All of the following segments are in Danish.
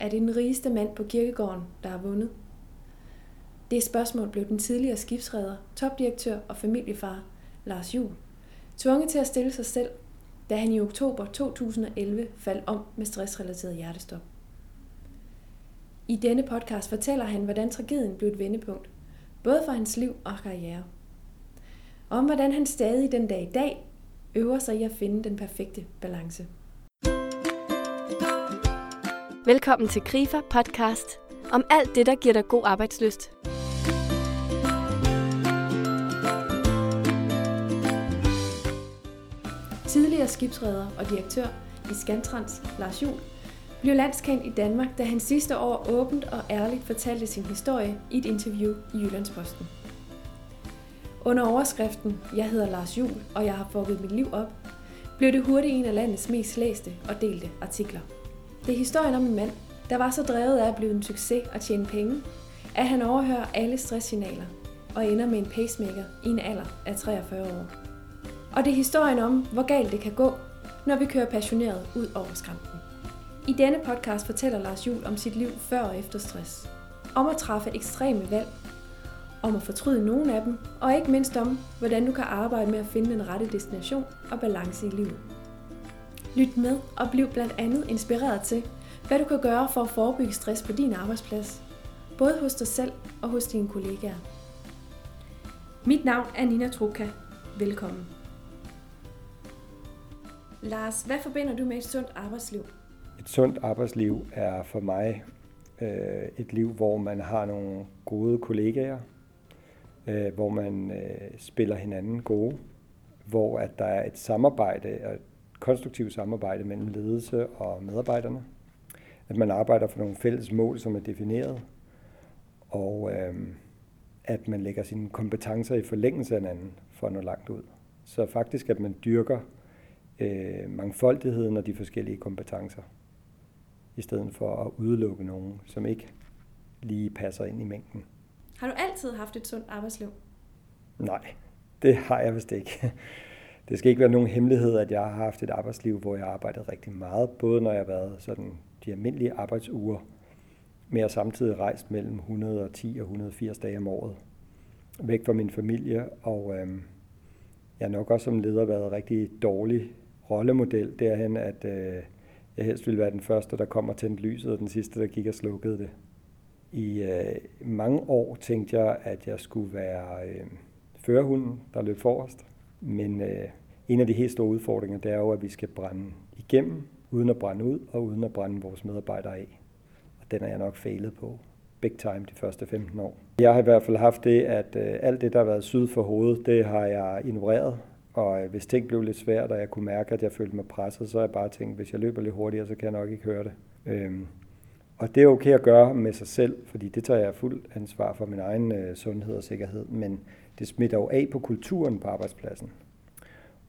Er det den rigeste mand på kirkegården, der har vundet? Det spørgsmål blev den tidligere skibsredder, topdirektør og familiefar Lars Juhl tvunget til at stille sig selv, da han i oktober 2011 faldt om med stressrelateret hjertestop. I denne podcast fortæller han, hvordan tragedien blev et vendepunkt, både for hans liv og karriere. Og om hvordan han stadig den dag i dag øver sig i at finde den perfekte balance. Velkommen til Grifer podcast om alt det, der giver dig god arbejdsløst. Tidligere skibsredder og direktør i Scantrans, Lars Juhl, blev landskendt i Danmark, da han sidste år åbent og ærligt fortalte sin historie i et interview i Jyllandsposten. Under overskriften Jeg hedder Lars Juhl, og jeg har fucket mit liv op, blev det hurtigt en af landets mest læste og delte artikler. Det er historien om en mand, der var så drevet af at blive en succes og tjene penge, at han overhører alle stresssignaler og ender med en pacemaker i en alder af 43 år. Og det er historien om, hvor galt det kan gå, når vi kører passioneret ud over skrænten. I denne podcast fortæller Lars Jul om sit liv før og efter stress. Om at træffe ekstreme valg. Om at fortryde nogle af dem. Og ikke mindst om, hvordan du kan arbejde med at finde den rette destination og balance i livet. Lyt med og bliv blandt andet inspireret til, hvad du kan gøre for at forebygge stress på din arbejdsplads. Både hos dig selv og hos dine kollegaer. Mit navn er Nina Truka. Velkommen. Lars, hvad forbinder du med et sundt arbejdsliv? Et sundt arbejdsliv er for mig øh, et liv, hvor man har nogle gode kollegaer, øh, hvor man øh, spiller hinanden gode, hvor at der er et samarbejde, og konstruktivt samarbejde mellem ledelse og medarbejderne, at man arbejder for nogle fælles mål, som er defineret, og øh, at man lægger sine kompetencer i forlængelse af hinanden for at nå langt ud. Så faktisk, at man dyrker øh, mangfoldigheden og de forskellige kompetencer, i stedet for at udelukke nogen, som ikke lige passer ind i mængden. Har du altid haft et sundt arbejdsliv? Nej, det har jeg vist ikke. Det skal ikke være nogen hemmelighed, at jeg har haft et arbejdsliv, hvor jeg har arbejdet rigtig meget, både når jeg har været sådan de almindelige arbejdsuger, med at samtidig rejst mellem 110 og 180 dage om året, væk fra min familie, og øh, jeg har nok også som leder været rigtig dårlig rollemodel derhen, at øh, jeg helst ville være den første, der kommer til lyset, og den sidste, der gik og slukkede det. I øh, mange år tænkte jeg, at jeg skulle være øh, førerhunden, der løb forrest. Men øh, en af de helt store udfordringer, det er jo, at vi skal brænde igennem, uden at brænde ud, og uden at brænde vores medarbejdere af. Og den er jeg nok fejlet på big time de første 15 år. Jeg har i hvert fald haft det, at øh, alt det, der har været syd for hovedet, det har jeg ignoreret. Og øh, hvis ting blev lidt svært, og jeg kunne mærke, at jeg følte mig presset, så har jeg bare tænkt, hvis jeg løber lidt hurtigere, så kan jeg nok ikke høre det. Øhm, og det er okay at gøre med sig selv, fordi det tager jeg fuldt ansvar for min egen øh, sundhed og sikkerhed, men det smitter jo af på kulturen på arbejdspladsen.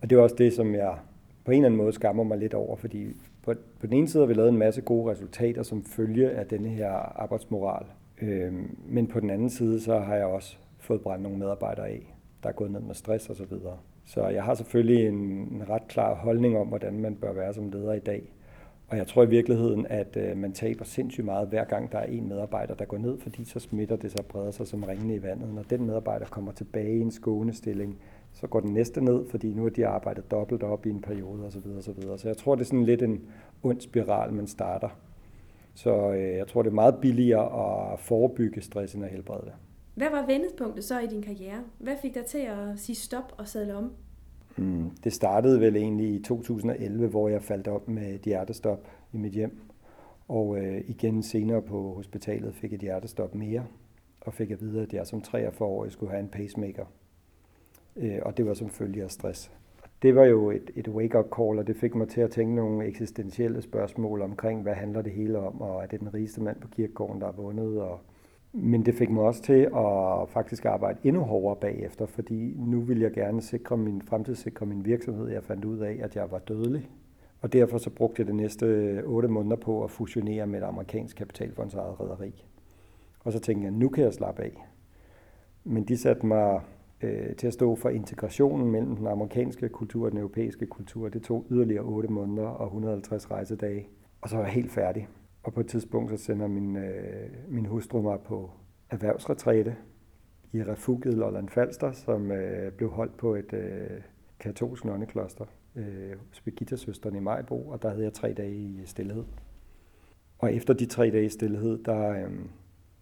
Og det er også det, som jeg på en eller anden måde skammer mig lidt over, fordi på, på den ene side har vi lavet en masse gode resultater som følge af denne her arbejdsmoral. Øhm, men på den anden side, så har jeg også fået brændt nogle medarbejdere af, der er gået ned med stress osv. Så, så jeg har selvfølgelig en, en ret klar holdning om, hvordan man bør være som leder i dag. Og jeg tror i virkeligheden, at øh, man taber sindssygt meget, hver gang der er en medarbejder, der går ned, fordi så smitter det sig og breder sig som ringene i vandet. Når den medarbejder kommer tilbage i en skånestilling, så går den næste ned, fordi nu har de arbejdet dobbelt op i en periode osv. Så, så jeg tror, det er sådan lidt en ond spiral, man starter. Så øh, jeg tror, det er meget billigere at forebygge stress end at helbrede det. Hvad var vendepunktet så i din karriere? Hvad fik dig til at sige stop og sadle om? Mm, det startede vel egentlig i 2011, hvor jeg faldt op med et hjertestop i mit hjem. Og øh, igen senere på hospitalet fik et hjertestop mere, og fik at vide, at jeg som 43 skulle have en pacemaker. Øh, og det var som følge af stress. Det var jo et, et wake-up call, og det fik mig til at tænke nogle eksistentielle spørgsmål omkring, hvad handler det hele om, og er det den rigeste mand på kirkegården, der har vundet, og men det fik mig også til at faktisk arbejde endnu hårdere bagefter, fordi nu ville jeg gerne sikre min, fremtidssikre min virksomhed. Jeg fandt ud af, at jeg var dødelig. Og derfor så brugte jeg de næste 8 måneder på at fusionere med et amerikansk kapitalfonds eget rederi. Og så tænkte jeg, nu kan jeg slappe af. Men de satte mig øh, til at stå for integrationen mellem den amerikanske kultur og den europæiske kultur. Det tog yderligere 8 måneder og 150 rejsedage. Og så var jeg helt færdig. Og på et tidspunkt så sender min, øh, min hustru mig på erhvervsretræte i refugiet Lolland Falster, som øh, blev holdt på et øh, katolsk nonnekloster øh, hos Birgitta i Majbo, og der havde jeg tre dage i stillhed. Og efter de tre dage i stillhed, der, øh,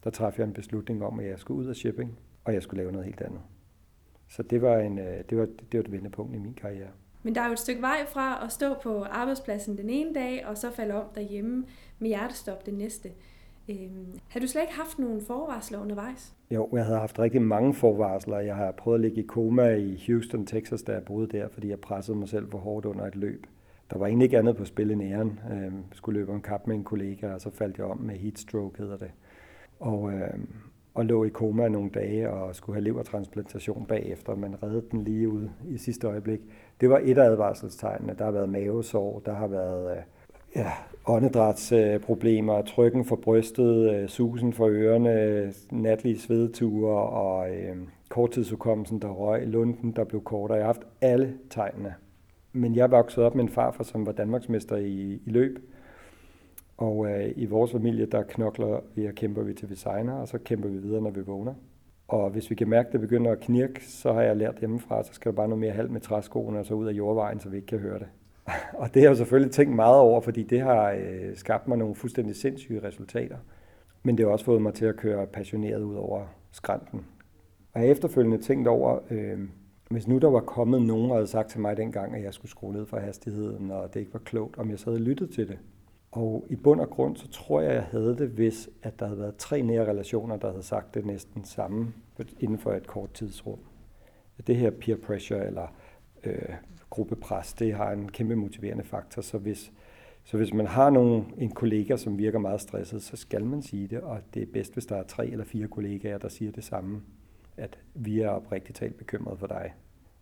der træffede jeg en beslutning om, at jeg skulle ud af shipping, og jeg skulle lave noget helt andet. Så det var, en, øh, det var, det var et vendepunkt i min karriere. Men der er jo et stykke vej fra at stå på arbejdspladsen den ene dag, og så falde om derhjemme med hjertestop den næste. Øhm, har du slet ikke haft nogen forvarsler undervejs? Jo, jeg havde haft rigtig mange forvarsler. Jeg har prøvet at ligge i koma i Houston, Texas, da jeg boede der, fordi jeg pressede mig selv for hårdt under et løb. Der var egentlig ikke andet på spil end æren. Jeg øhm, skulle løbe en kap med en kollega, og så faldt jeg om med heatstroke, hedder det. Og, øh, og lå i koma nogle dage og skulle have levertransplantation bagefter. men reddede den lige ud i sidste øjeblik. Det var et af advarselstegnene. Der har været mavesår, der har været øh, ja, åndedrætsproblemer, trykken for brystet, øh, susen for ørerne, natlige svedeture og øh, korttidsudkommelsen, der røg, lunden, der blev kortere. Jeg har haft alle tegnene. Men jeg voksede op med en farfar, som var Danmarksmester i, i løb. Og øh, i vores familie, der knokler vi og kæmper vi til vi signer, og så kæmper vi videre, når vi vågner. Og hvis vi kan mærke, at det begynder at knirke, så har jeg lært hjemmefra, så skal der bare noget mere halv med træskoene og så ud af jordvejen, så vi ikke kan høre det. og det har jeg selvfølgelig tænkt meget over, fordi det har øh, skabt mig nogle fuldstændig sindssyge resultater. Men det har også fået mig til at køre passioneret ud over skrænten. Og jeg har efterfølgende tænkt over, øh, hvis nu der var kommet nogen, og havde sagt til mig dengang, at jeg skulle skrue ned for hastigheden, og det ikke var klogt, om jeg så havde lyttet til det. Og i bund og grund, så tror jeg, jeg havde det, hvis at der havde været tre nære relationer, der havde sagt det næsten samme inden for et kort tidsrum. Det her peer pressure eller øh, gruppepres, det har en kæmpe motiverende faktor. Så hvis, så hvis man har nogen, en kollega, som virker meget stresset, så skal man sige det, og det er bedst, hvis der er tre eller fire kollegaer, der siger det samme, at vi er oprigtigt talt bekymrede for dig.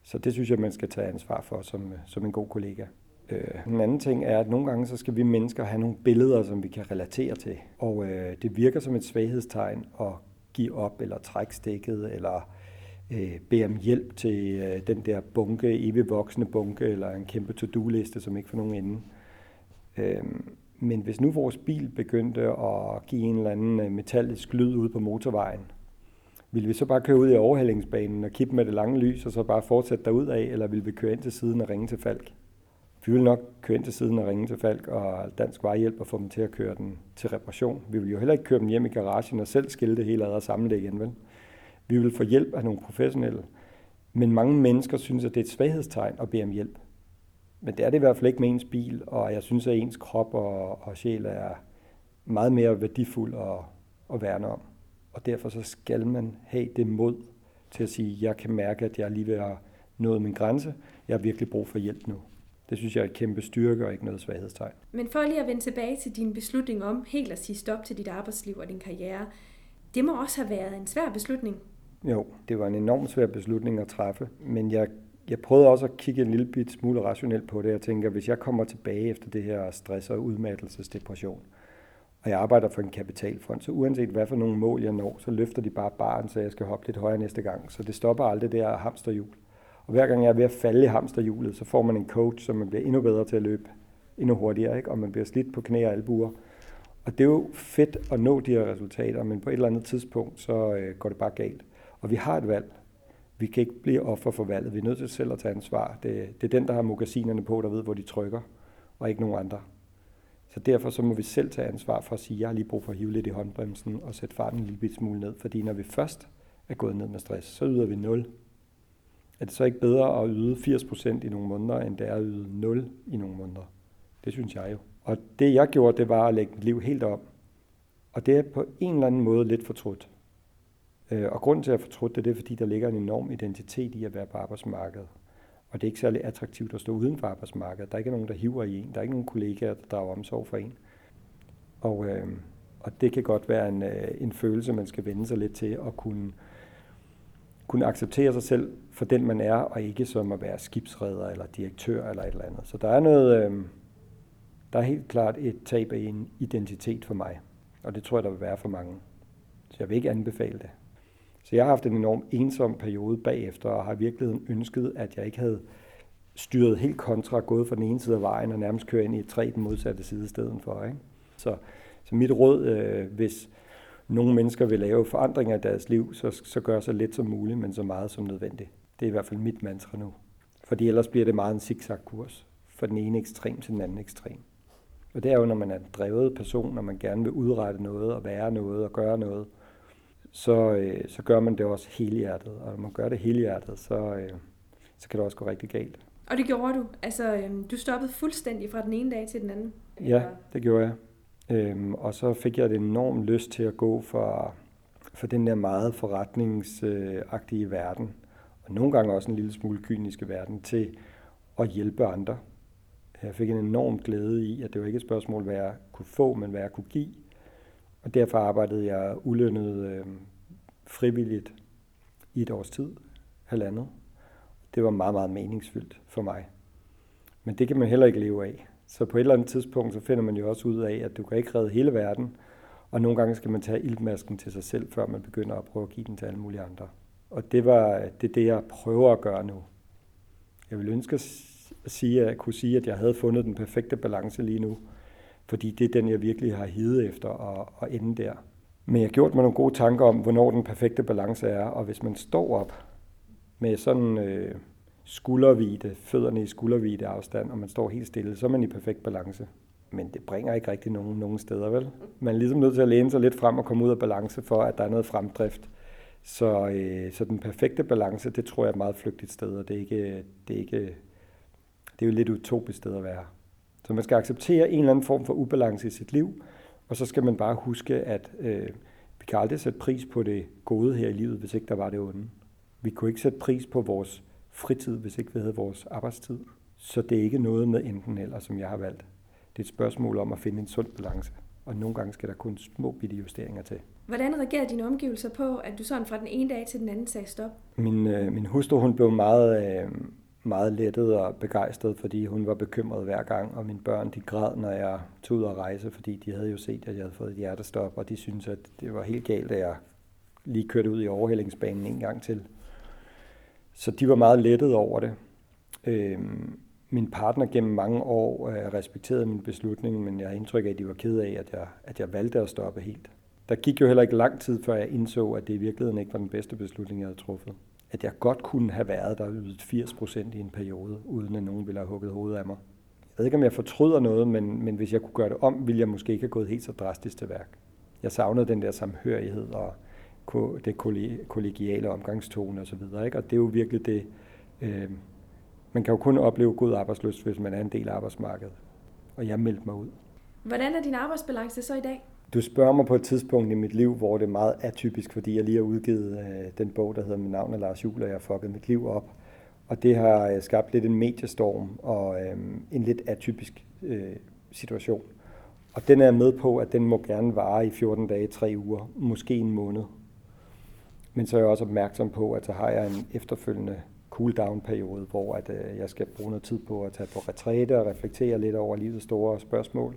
Så det synes jeg, man skal tage ansvar for som, øh, som en god kollega. Øh, en anden ting er, at nogle gange så skal vi mennesker have nogle billeder, som vi kan relatere til. Og øh, det virker som et svaghedstegn at give op, eller trække stikket, eller øh, bede om hjælp til øh, den der bunke, evig voksende bunke, eller en kæmpe to-do-liste, som ikke får nogen ende. Øh, men hvis nu vores bil begyndte at give en eller anden øh, metallisk lyd ud på motorvejen, vil vi så bare køre ud i overhalingsbanen og kippe med det lange lys, og så bare fortsætte derud af, eller vil vi køre ind til siden og ringe til Falk? Vi ville nok køre ind til siden og ringe til Falk og Dansk Vejhjælp og få dem til at køre den til reparation. Vi vil jo heller ikke køre dem hjem i garagen og selv skille det hele ad og samle det igen, vel? Vi vil få hjælp af nogle professionelle. Men mange mennesker synes, at det er et svaghedstegn at bede om hjælp. Men det er det i hvert fald ikke med ens bil, og jeg synes, at ens krop og, og sjæl er meget mere værdifuld at, at værne om. Og derfor så skal man have det mod til at sige, at jeg kan mærke, at jeg lige ved at nå min grænse. Jeg har virkelig brug for hjælp nu. Det synes jeg er et kæmpe styrke og ikke noget svaghedstegn. Men for lige at vende tilbage til din beslutning om helt at sige stop til dit arbejdsliv og din karriere, det må også have været en svær beslutning. Jo, det var en enormt svær beslutning at træffe, men jeg, jeg prøvede også at kigge en lille bit smule rationelt på det. Jeg tænker, hvis jeg kommer tilbage efter det her stress og udmattelsesdepression, og jeg arbejder for en kapitalfond, så uanset hvad for nogle mål jeg når, så løfter de bare barn, så jeg skal hoppe lidt højere næste gang. Så det stopper aldrig det der hamsterhjul. Og hver gang jeg er ved at falde i hamsterhjulet, så får man en coach, som man bliver endnu bedre til at løbe endnu hurtigere, ikke? og man bliver slidt på knæ og albuer. Og det er jo fedt at nå de her resultater, men på et eller andet tidspunkt, så øh, går det bare galt. Og vi har et valg. Vi kan ikke blive offer for valget. Vi er nødt til selv at tage ansvar. Det, det er den, der har magasinerne på, der ved, hvor de trykker, og ikke nogen andre. Så derfor så må vi selv tage ansvar for at sige, at jeg har lige brug for at hive lidt i håndbremsen og sætte farten en lille smule ned. Fordi når vi først er gået ned med stress, så yder vi 0 er det så ikke bedre at yde 80% i nogle måneder, end det er at yde 0 i nogle måneder? Det synes jeg jo. Og det jeg gjorde, det var at lægge mit liv helt om. Og det er på en eller anden måde lidt fortrudt. Øh, og grunden til at fortrudt det, det er, fordi der ligger en enorm identitet i at være på arbejdsmarkedet. Og det er ikke særlig attraktivt at stå uden for arbejdsmarkedet. Der er ikke nogen, der hiver i en. Der er ikke nogen kollegaer, der drager omsorg for en. Og, øh, og det kan godt være en, øh, en følelse, man skal vende sig lidt til at kunne øh, kunne acceptere sig selv for den, man er, og ikke som at være skibsredder eller direktør eller et eller andet. Så der er noget, øh, der er helt klart et tab af en identitet for mig, og det tror jeg, der vil være for mange. Så jeg vil ikke anbefale det. Så jeg har haft en enorm ensom periode bagefter, og har i virkeligheden ønsket, at jeg ikke havde styret helt kontra, gået fra den ene side af vejen og nærmest kørt ind i et træ den modsatte side i stedet for. Ikke? Så, Så mit råd, øh, hvis nogle mennesker vil lave forandringer i deres liv, så, så gør så lidt som muligt, men så meget som nødvendigt. Det er i hvert fald mit mantra nu. Fordi ellers bliver det meget en zigzag-kurs. Fra den ene ekstrem til den anden ekstrem. Og det er jo, når man er en drevet person, når man gerne vil udrette noget og være noget og gøre noget, så, øh, så gør man det også helhjertet. Og når man gør det helhjertet, så, øh, så kan det også gå rigtig galt. Og det gjorde du? Altså, øh, du stoppede fuldstændig fra den ene dag til den anden? Ja, det gjorde jeg. Øhm, og så fik jeg et enormt lyst til at gå for, for den der meget forretningsagtige verden, og nogle gange også en lille smule kyniske verden, til at hjælpe andre. Jeg fik en enorm glæde i, at det var ikke et spørgsmål, hvad jeg kunne få, men hvad jeg kunne give. Og derfor arbejdede jeg ulønnet øh, frivilligt i et års tid, halvandet. Det var meget, meget meningsfyldt for mig. Men det kan man heller ikke leve af. Så på et eller andet tidspunkt, så finder man jo også ud af, at du kan ikke redde hele verden, og nogle gange skal man tage iltmasken til sig selv, før man begynder at prøve at give den til alle mulige andre. Og det var det, er det jeg prøver at gøre nu. Jeg vil ønske at sige, at jeg kunne sige, at jeg havde fundet den perfekte balance lige nu, fordi det er den, jeg virkelig har hidet efter at, at ende der. Men jeg har gjort mig nogle gode tanker om, hvornår den perfekte balance er, og hvis man står op med sådan øh, skuldervide, fødderne i skuldervide afstand, og man står helt stille, så er man i perfekt balance. Men det bringer ikke rigtig nogen, nogen steder, vel? Man er ligesom nødt til at læne sig lidt frem og komme ud af balance, for at der er noget fremdrift. Så, øh, så den perfekte balance, det tror jeg er et meget flygtigt sted, og det er, ikke, det er, ikke, det er jo lidt utopisk sted at være. Så man skal acceptere en eller anden form for ubalance i sit liv, og så skal man bare huske, at øh, vi kan aldrig sætte pris på det gode her i livet, hvis ikke der var det onde. Vi kunne ikke sætte pris på vores fritid, hvis ikke vi havde vores arbejdstid. Så det er ikke noget med enten eller, som jeg har valgt. Det er et spørgsmål om at finde en sund balance. Og nogle gange skal der kun små bitte justeringer til. Hvordan reagerede dine omgivelser på, at du sådan fra den ene dag til den anden sagde stop? Min, øh, min hustru hun blev meget, øh, meget lettet og begejstret, fordi hun var bekymret hver gang, og mine børn de græd, når jeg tog ud og rejse, fordi de havde jo set, at jeg havde fået et hjertestop, og de syntes, at det var helt galt, at jeg lige kørte ud i overhældingsbanen en gang til. Så de var meget lettet over det. Øh, min partner gennem mange år øh, respekterede min beslutning, men jeg har indtryk af, at de var ked af, at jeg, at jeg valgte at stoppe helt. Der gik jo heller ikke lang tid, før jeg indså, at det i virkeligheden ikke var den bedste beslutning, jeg havde truffet. At jeg godt kunne have været der ydet 80 procent i en periode, uden at nogen ville have hugget hovedet af mig. Jeg ved ikke, om jeg fortryder noget, men, men hvis jeg kunne gøre det om, ville jeg måske ikke have gået helt så drastisk til værk. Jeg savnede den der samhørighed og det kollegiale omgangstone osv. Og, og det er jo virkelig det, øh, man kan jo kun opleve god arbejdsløst, hvis man er en del af arbejdsmarkedet. Og jeg meldte mig ud. Hvordan er din arbejdsbalance så i dag? Du spørger mig på et tidspunkt i mit liv, hvor det er meget atypisk, fordi jeg lige har udgivet øh, den bog, der hedder Mit navn er Lars Juhl, og jeg har fucket mit liv op. Og det har øh, skabt lidt en mediestorm og øh, en lidt atypisk øh, situation. Og den er med på, at den må gerne vare i 14 dage, 3 uger, måske en måned. Men så er jeg også opmærksom på, at så har jeg en efterfølgende cool-down-periode, hvor at, øh, jeg skal bruge noget tid på at tage på retræte og reflektere lidt over livets store spørgsmål.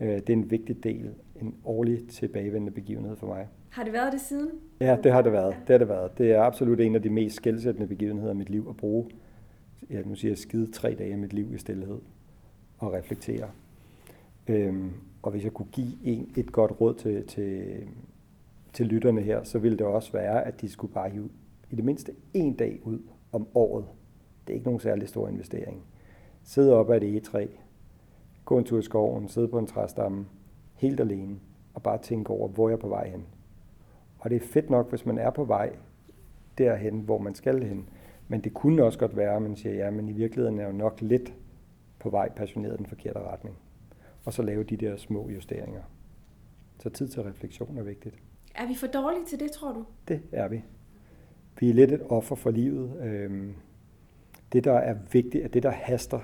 Øh, det er en vigtig del, en årlig tilbagevendende begivenhed for mig. Har det været det siden? Ja, det har det været. Det har det været. Det er absolut en af de mest skældsættende begivenheder i mit liv at bruge. Jeg nu siger skide tre dage af mit liv i stillhed og reflektere. Øhm, og hvis jeg kunne give en, et godt råd til, til, til lytterne her, så ville det også være, at de skulle bare hive i det mindste en dag ud om året. Det er ikke nogen særlig stor investering. Sidde op ad et egetræ, gå en tur i skoven, sidde på en træstamme, helt alene, og bare tænke over, hvor jeg er på vej hen. Og det er fedt nok, hvis man er på vej derhen, hvor man skal hen. Men det kunne også godt være, at man siger, ja, men i virkeligheden er jeg jo nok lidt på vej passioneret i den forkerte retning. Og så lave de der små justeringer. Så tid til refleksion er vigtigt. Er vi for dårlige til det, tror du? Det er vi. Vi er lidt et offer for livet. Øhm, det, der er vigtigt, er det, der haster,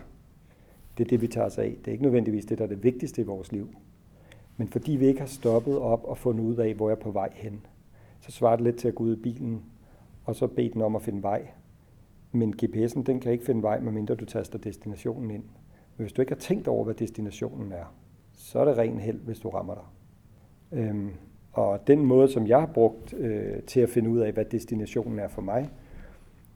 det er det, vi tager os af. Det er ikke nødvendigvis det, der er det vigtigste i vores liv. Men fordi vi ikke har stoppet op og fundet ud af, hvor jeg er på vej hen, så svarer det lidt til at gå ud i bilen, og så bede den om at finde vej. Men GPS'en, den kan ikke finde vej, medmindre du taster destinationen ind. Men hvis du ikke har tænkt over, hvad destinationen er, så er det ren held, hvis du rammer dig. Øhm, og den måde, som jeg har brugt øh, til at finde ud af, hvad destinationen er for mig,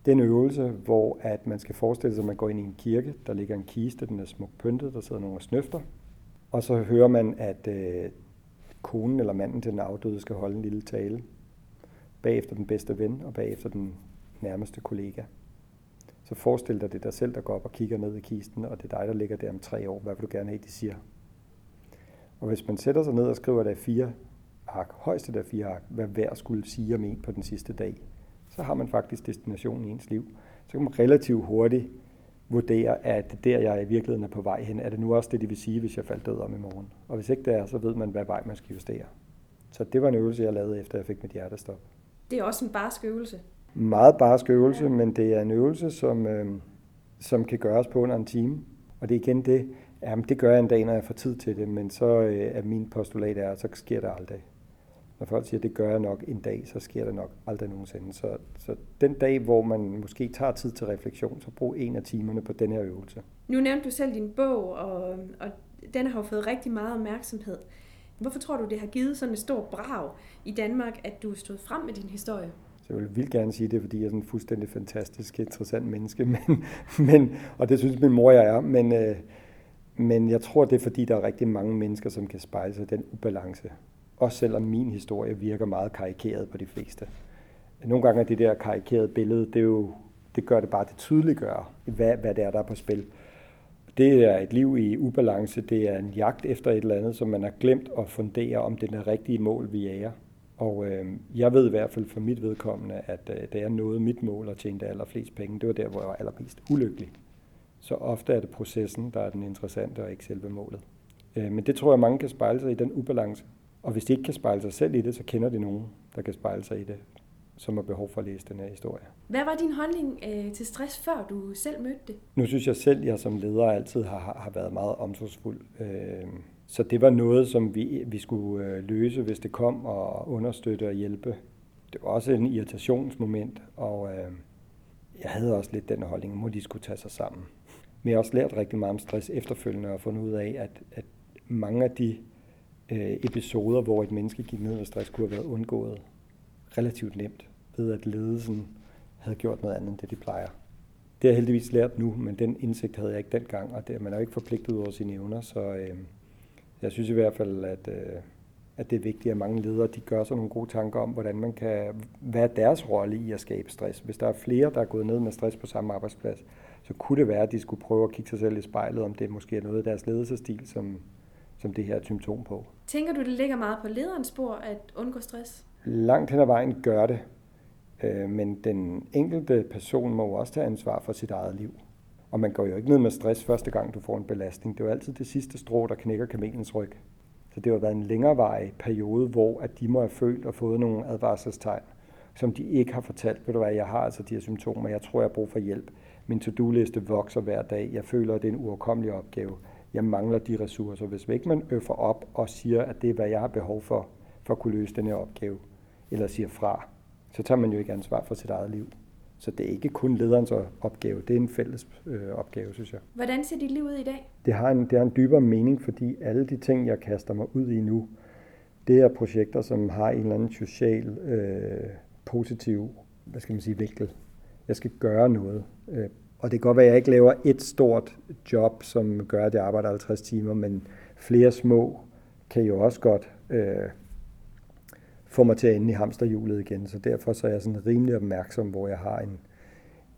den øvelse, hvor at man skal forestille sig, at man går ind i en kirke, der ligger en kiste, den er smukt pyntet, der sidder nogle og snøfter, og så hører man, at øh, konen eller manden til den afdøde skal holde en lille tale. Bagefter den bedste ven, og bagefter den nærmeste kollega. Så forestil dig det dig selv, der går op og kigger ned i kisten, og det er dig, der ligger der om tre år. Hvad vil du gerne have, de siger? Og hvis man sætter sig ned og skriver der fire ark, højst der fire ark, hvad hver skulle sige om en på den sidste dag, så har man faktisk destinationen i ens liv. Så kan man relativt hurtigt vurdere, at det der, jeg i virkeligheden er på vej hen, er det nu også det, det vil sige, hvis jeg faldt død om i morgen. Og hvis ikke det er, så ved man, hvad vej man skal justere. Så det var en øvelse, jeg lavede, efter jeg fik mit hjertestop. Det er også en barsk øvelse. Meget barsk øvelse, ja. men det er en øvelse, som, øh, som kan gøres på under en time. Og det er igen det, jamen det gør jeg en dag, når jeg får tid til det, men så øh, er min postulat er, så sker det aldrig. Når folk siger, det gør jeg nok en dag, så sker det nok aldrig nogensinde. Så, så den dag, hvor man måske tager tid til refleksion, så brug en af timerne på den her øvelse. Nu nævnte du selv din bog, og, og den har jo fået rigtig meget opmærksomhed. Hvorfor tror du, det har givet sådan et stort brag i Danmark, at du stod frem med din historie? Så jeg vil gerne sige det, fordi jeg er sådan en fuldstændig fantastisk, interessant menneske. Men, men, og det synes min mor, jeg er. Men, øh, men jeg tror, det er fordi, der er rigtig mange mennesker, som kan spejle sig den ubalance. Også selvom min historie virker meget karikeret på de fleste. Nogle gange er det der karikerede billede, det, er jo, det gør det bare, det tydeliggør, hvad, hvad det er, der er på spil. Det er et liv i ubalance, det er en jagt efter et eller andet, som man har glemt at fundere, om det er det rigtige mål, vi er. Og øh, jeg ved i hvert fald for mit vedkommende, at øh, da jeg nåede mit mål og tjente allerflest penge, det var der, hvor jeg var allermest ulykkelig. Så ofte er det processen, der er den interessante, og ikke selve målet. Øh, men det tror jeg, mange kan spejle sig i den ubalance. Og hvis de ikke kan spejle sig selv i det, så kender de nogen, der kan spejle sig i det, som har behov for at læse den her historie. Hvad var din holdning øh, til stress, før du selv mødte det? Nu synes jeg selv, at jeg som leder altid har, har været meget omsorgsfuld. Øh, så det var noget, som vi, vi skulle øh, løse, hvis det kom, og understøtte og hjælpe. Det var også en irritationsmoment, og øh, jeg havde også lidt den holdning, at de skulle tage sig sammen. Men jeg har også lært rigtig meget om stress efterfølgende og fundet ud af, at, at mange af de øh, episoder, hvor et menneske gik ned og stress, kunne have været undgået relativt nemt, ved at ledelsen havde gjort noget andet end det, de plejer. Det har jeg heldigvis lært nu, men den indsigt havde jeg ikke dengang, og det, man er jo ikke forpligtet over sine evner, så øh, jeg synes i hvert fald, at, øh, at det er vigtigt, at mange ledere de gør sig nogle gode tanker om, hvordan man kan, hvad er deres rolle i at skabe stress. Hvis der er flere, der er gået ned med stress på samme arbejdsplads, så kunne det være, at de skulle prøve at kigge sig selv i spejlet, om det måske er noget af deres ledelsesstil, som, som det her er et symptom på. Tænker du, det ligger meget på lederens spor at undgå stress? Langt hen ad vejen gør det, øh, men den enkelte person må jo også tage ansvar for sit eget liv. Og man går jo ikke ned med stress første gang, du får en belastning. Det er jo altid det sidste strå, der knækker kamelens ryg. Så det har været en længerevarig periode, hvor at de må have følt og fået nogle advarselstegn, som de ikke har fortalt. Ved du hvad, jeg har altså de her symptomer, jeg tror, jeg har brug for hjælp. Min to-do-liste vokser hver dag. Jeg føler, at det er en uoverkommelig opgave. Jeg mangler de ressourcer. Hvis ikke man øffer op og siger, at det er, hvad jeg har behov for, for at kunne løse den her opgave, eller siger fra, så tager man jo ikke ansvar for sit eget liv. Så det er ikke kun lederens opgave, det er en fælles øh, opgave, synes jeg. Hvordan ser dit liv ud i dag? Det har, en, det har en dybere mening, fordi alle de ting, jeg kaster mig ud i nu, det er projekter, som har en eller anden social, øh, positiv, hvad skal man sige, vinkel. Jeg skal gøre noget. Øh, og det kan godt være, at jeg ikke laver et stort job, som gør, at jeg arbejder 50 timer, men flere små kan jo også godt øh, få mig til at ende i hamsterhjulet igen. Så derfor så er jeg sådan rimelig opmærksom, hvor jeg har en,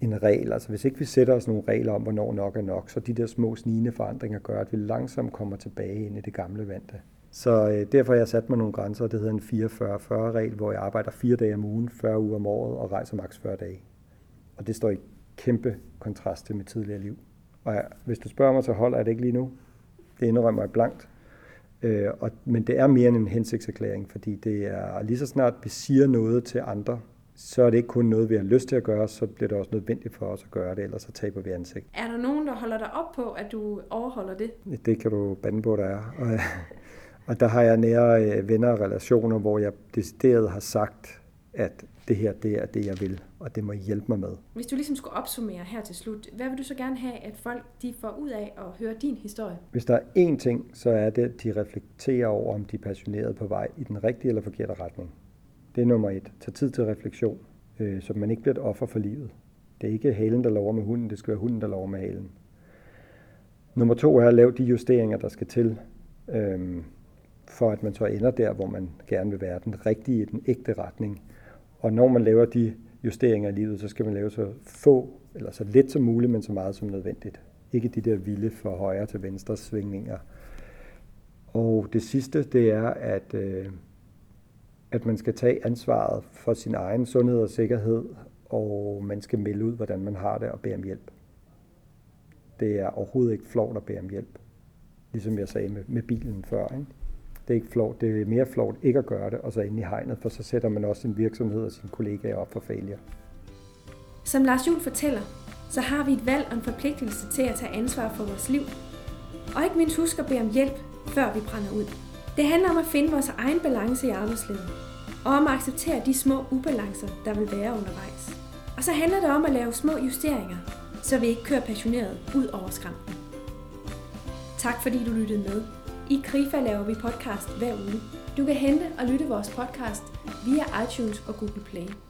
en regel. Altså hvis ikke vi sætter os nogle regler om, hvornår nok er nok, så de der små snigende forandringer gør, at vi langsomt kommer tilbage ind i det gamle vante. Så øh, derfor har jeg sat mig nogle grænser, det hedder en 44-40-regel, hvor jeg arbejder fire dage om ugen, 40 uger om året og rejser maks 40 dage. Og det står i kæmpe kontrast til mit tidligere liv. Og ja, hvis du spørger mig, så holder jeg det ikke lige nu. Det indrømmer jeg blankt. Øh, og, men det er mere end en hensigtserklæring, fordi det er lige så snart vi siger noget til andre, så er det ikke kun noget, vi har lyst til at gøre, så bliver det også nødvendigt for os at gøre det, ellers så taber vi ansigt. Er der nogen, der holder dig op på, at du overholder det? Det kan du bande på, der er. Og, og der har jeg nære øh, venner og relationer, hvor jeg decideret har sagt, at det her det er det, jeg vil, og det må hjælpe mig med. Hvis du ligesom skulle opsummere her til slut, hvad vil du så gerne have, at folk de får ud af at høre din historie? Hvis der er én ting, så er det, at de reflekterer over, om de er passionerede på vej i den rigtige eller forkerte retning. Det er nummer et. Tag tid til refleksion, øh, så man ikke bliver et offer for livet. Det er ikke halen, der lover med hunden, det skal være hunden, der lover med halen. Nummer to er at lave de justeringer, der skal til, øh, for at man så ender der, hvor man gerne vil være den rigtige, den ægte retning. Og når man laver de justeringer i livet, så skal man lave så få, eller så lidt som muligt, men så meget som nødvendigt. Ikke de der vilde fra højre til venstre svingninger. Og det sidste, det er, at, øh, at man skal tage ansvaret for sin egen sundhed og sikkerhed, og man skal melde ud, hvordan man har det og bede om hjælp. Det er overhovedet ikke flot at bede om hjælp. Ligesom jeg sagde med, med bilen før. Ikke? Det er ikke flot, det er mere flot ikke at gøre det, og så ind i hegnet, for så sætter man også sin virksomhed og sine kollegaer op for failure. Som Lars Juhl fortæller, så har vi et valg og en forpligtelse til at tage ansvar for vores liv. Og ikke mindst huske at bede om hjælp, før vi brænder ud. Det handler om at finde vores egen balance i arbejdslivet, og om at acceptere de små ubalancer, der vil være undervejs. Og så handler det om at lave små justeringer, så vi ikke kører passioneret ud over skrampen. Tak fordi du lyttede med. I Krifa laver vi podcast hver uge. Du kan hente og lytte vores podcast via iTunes og Google Play.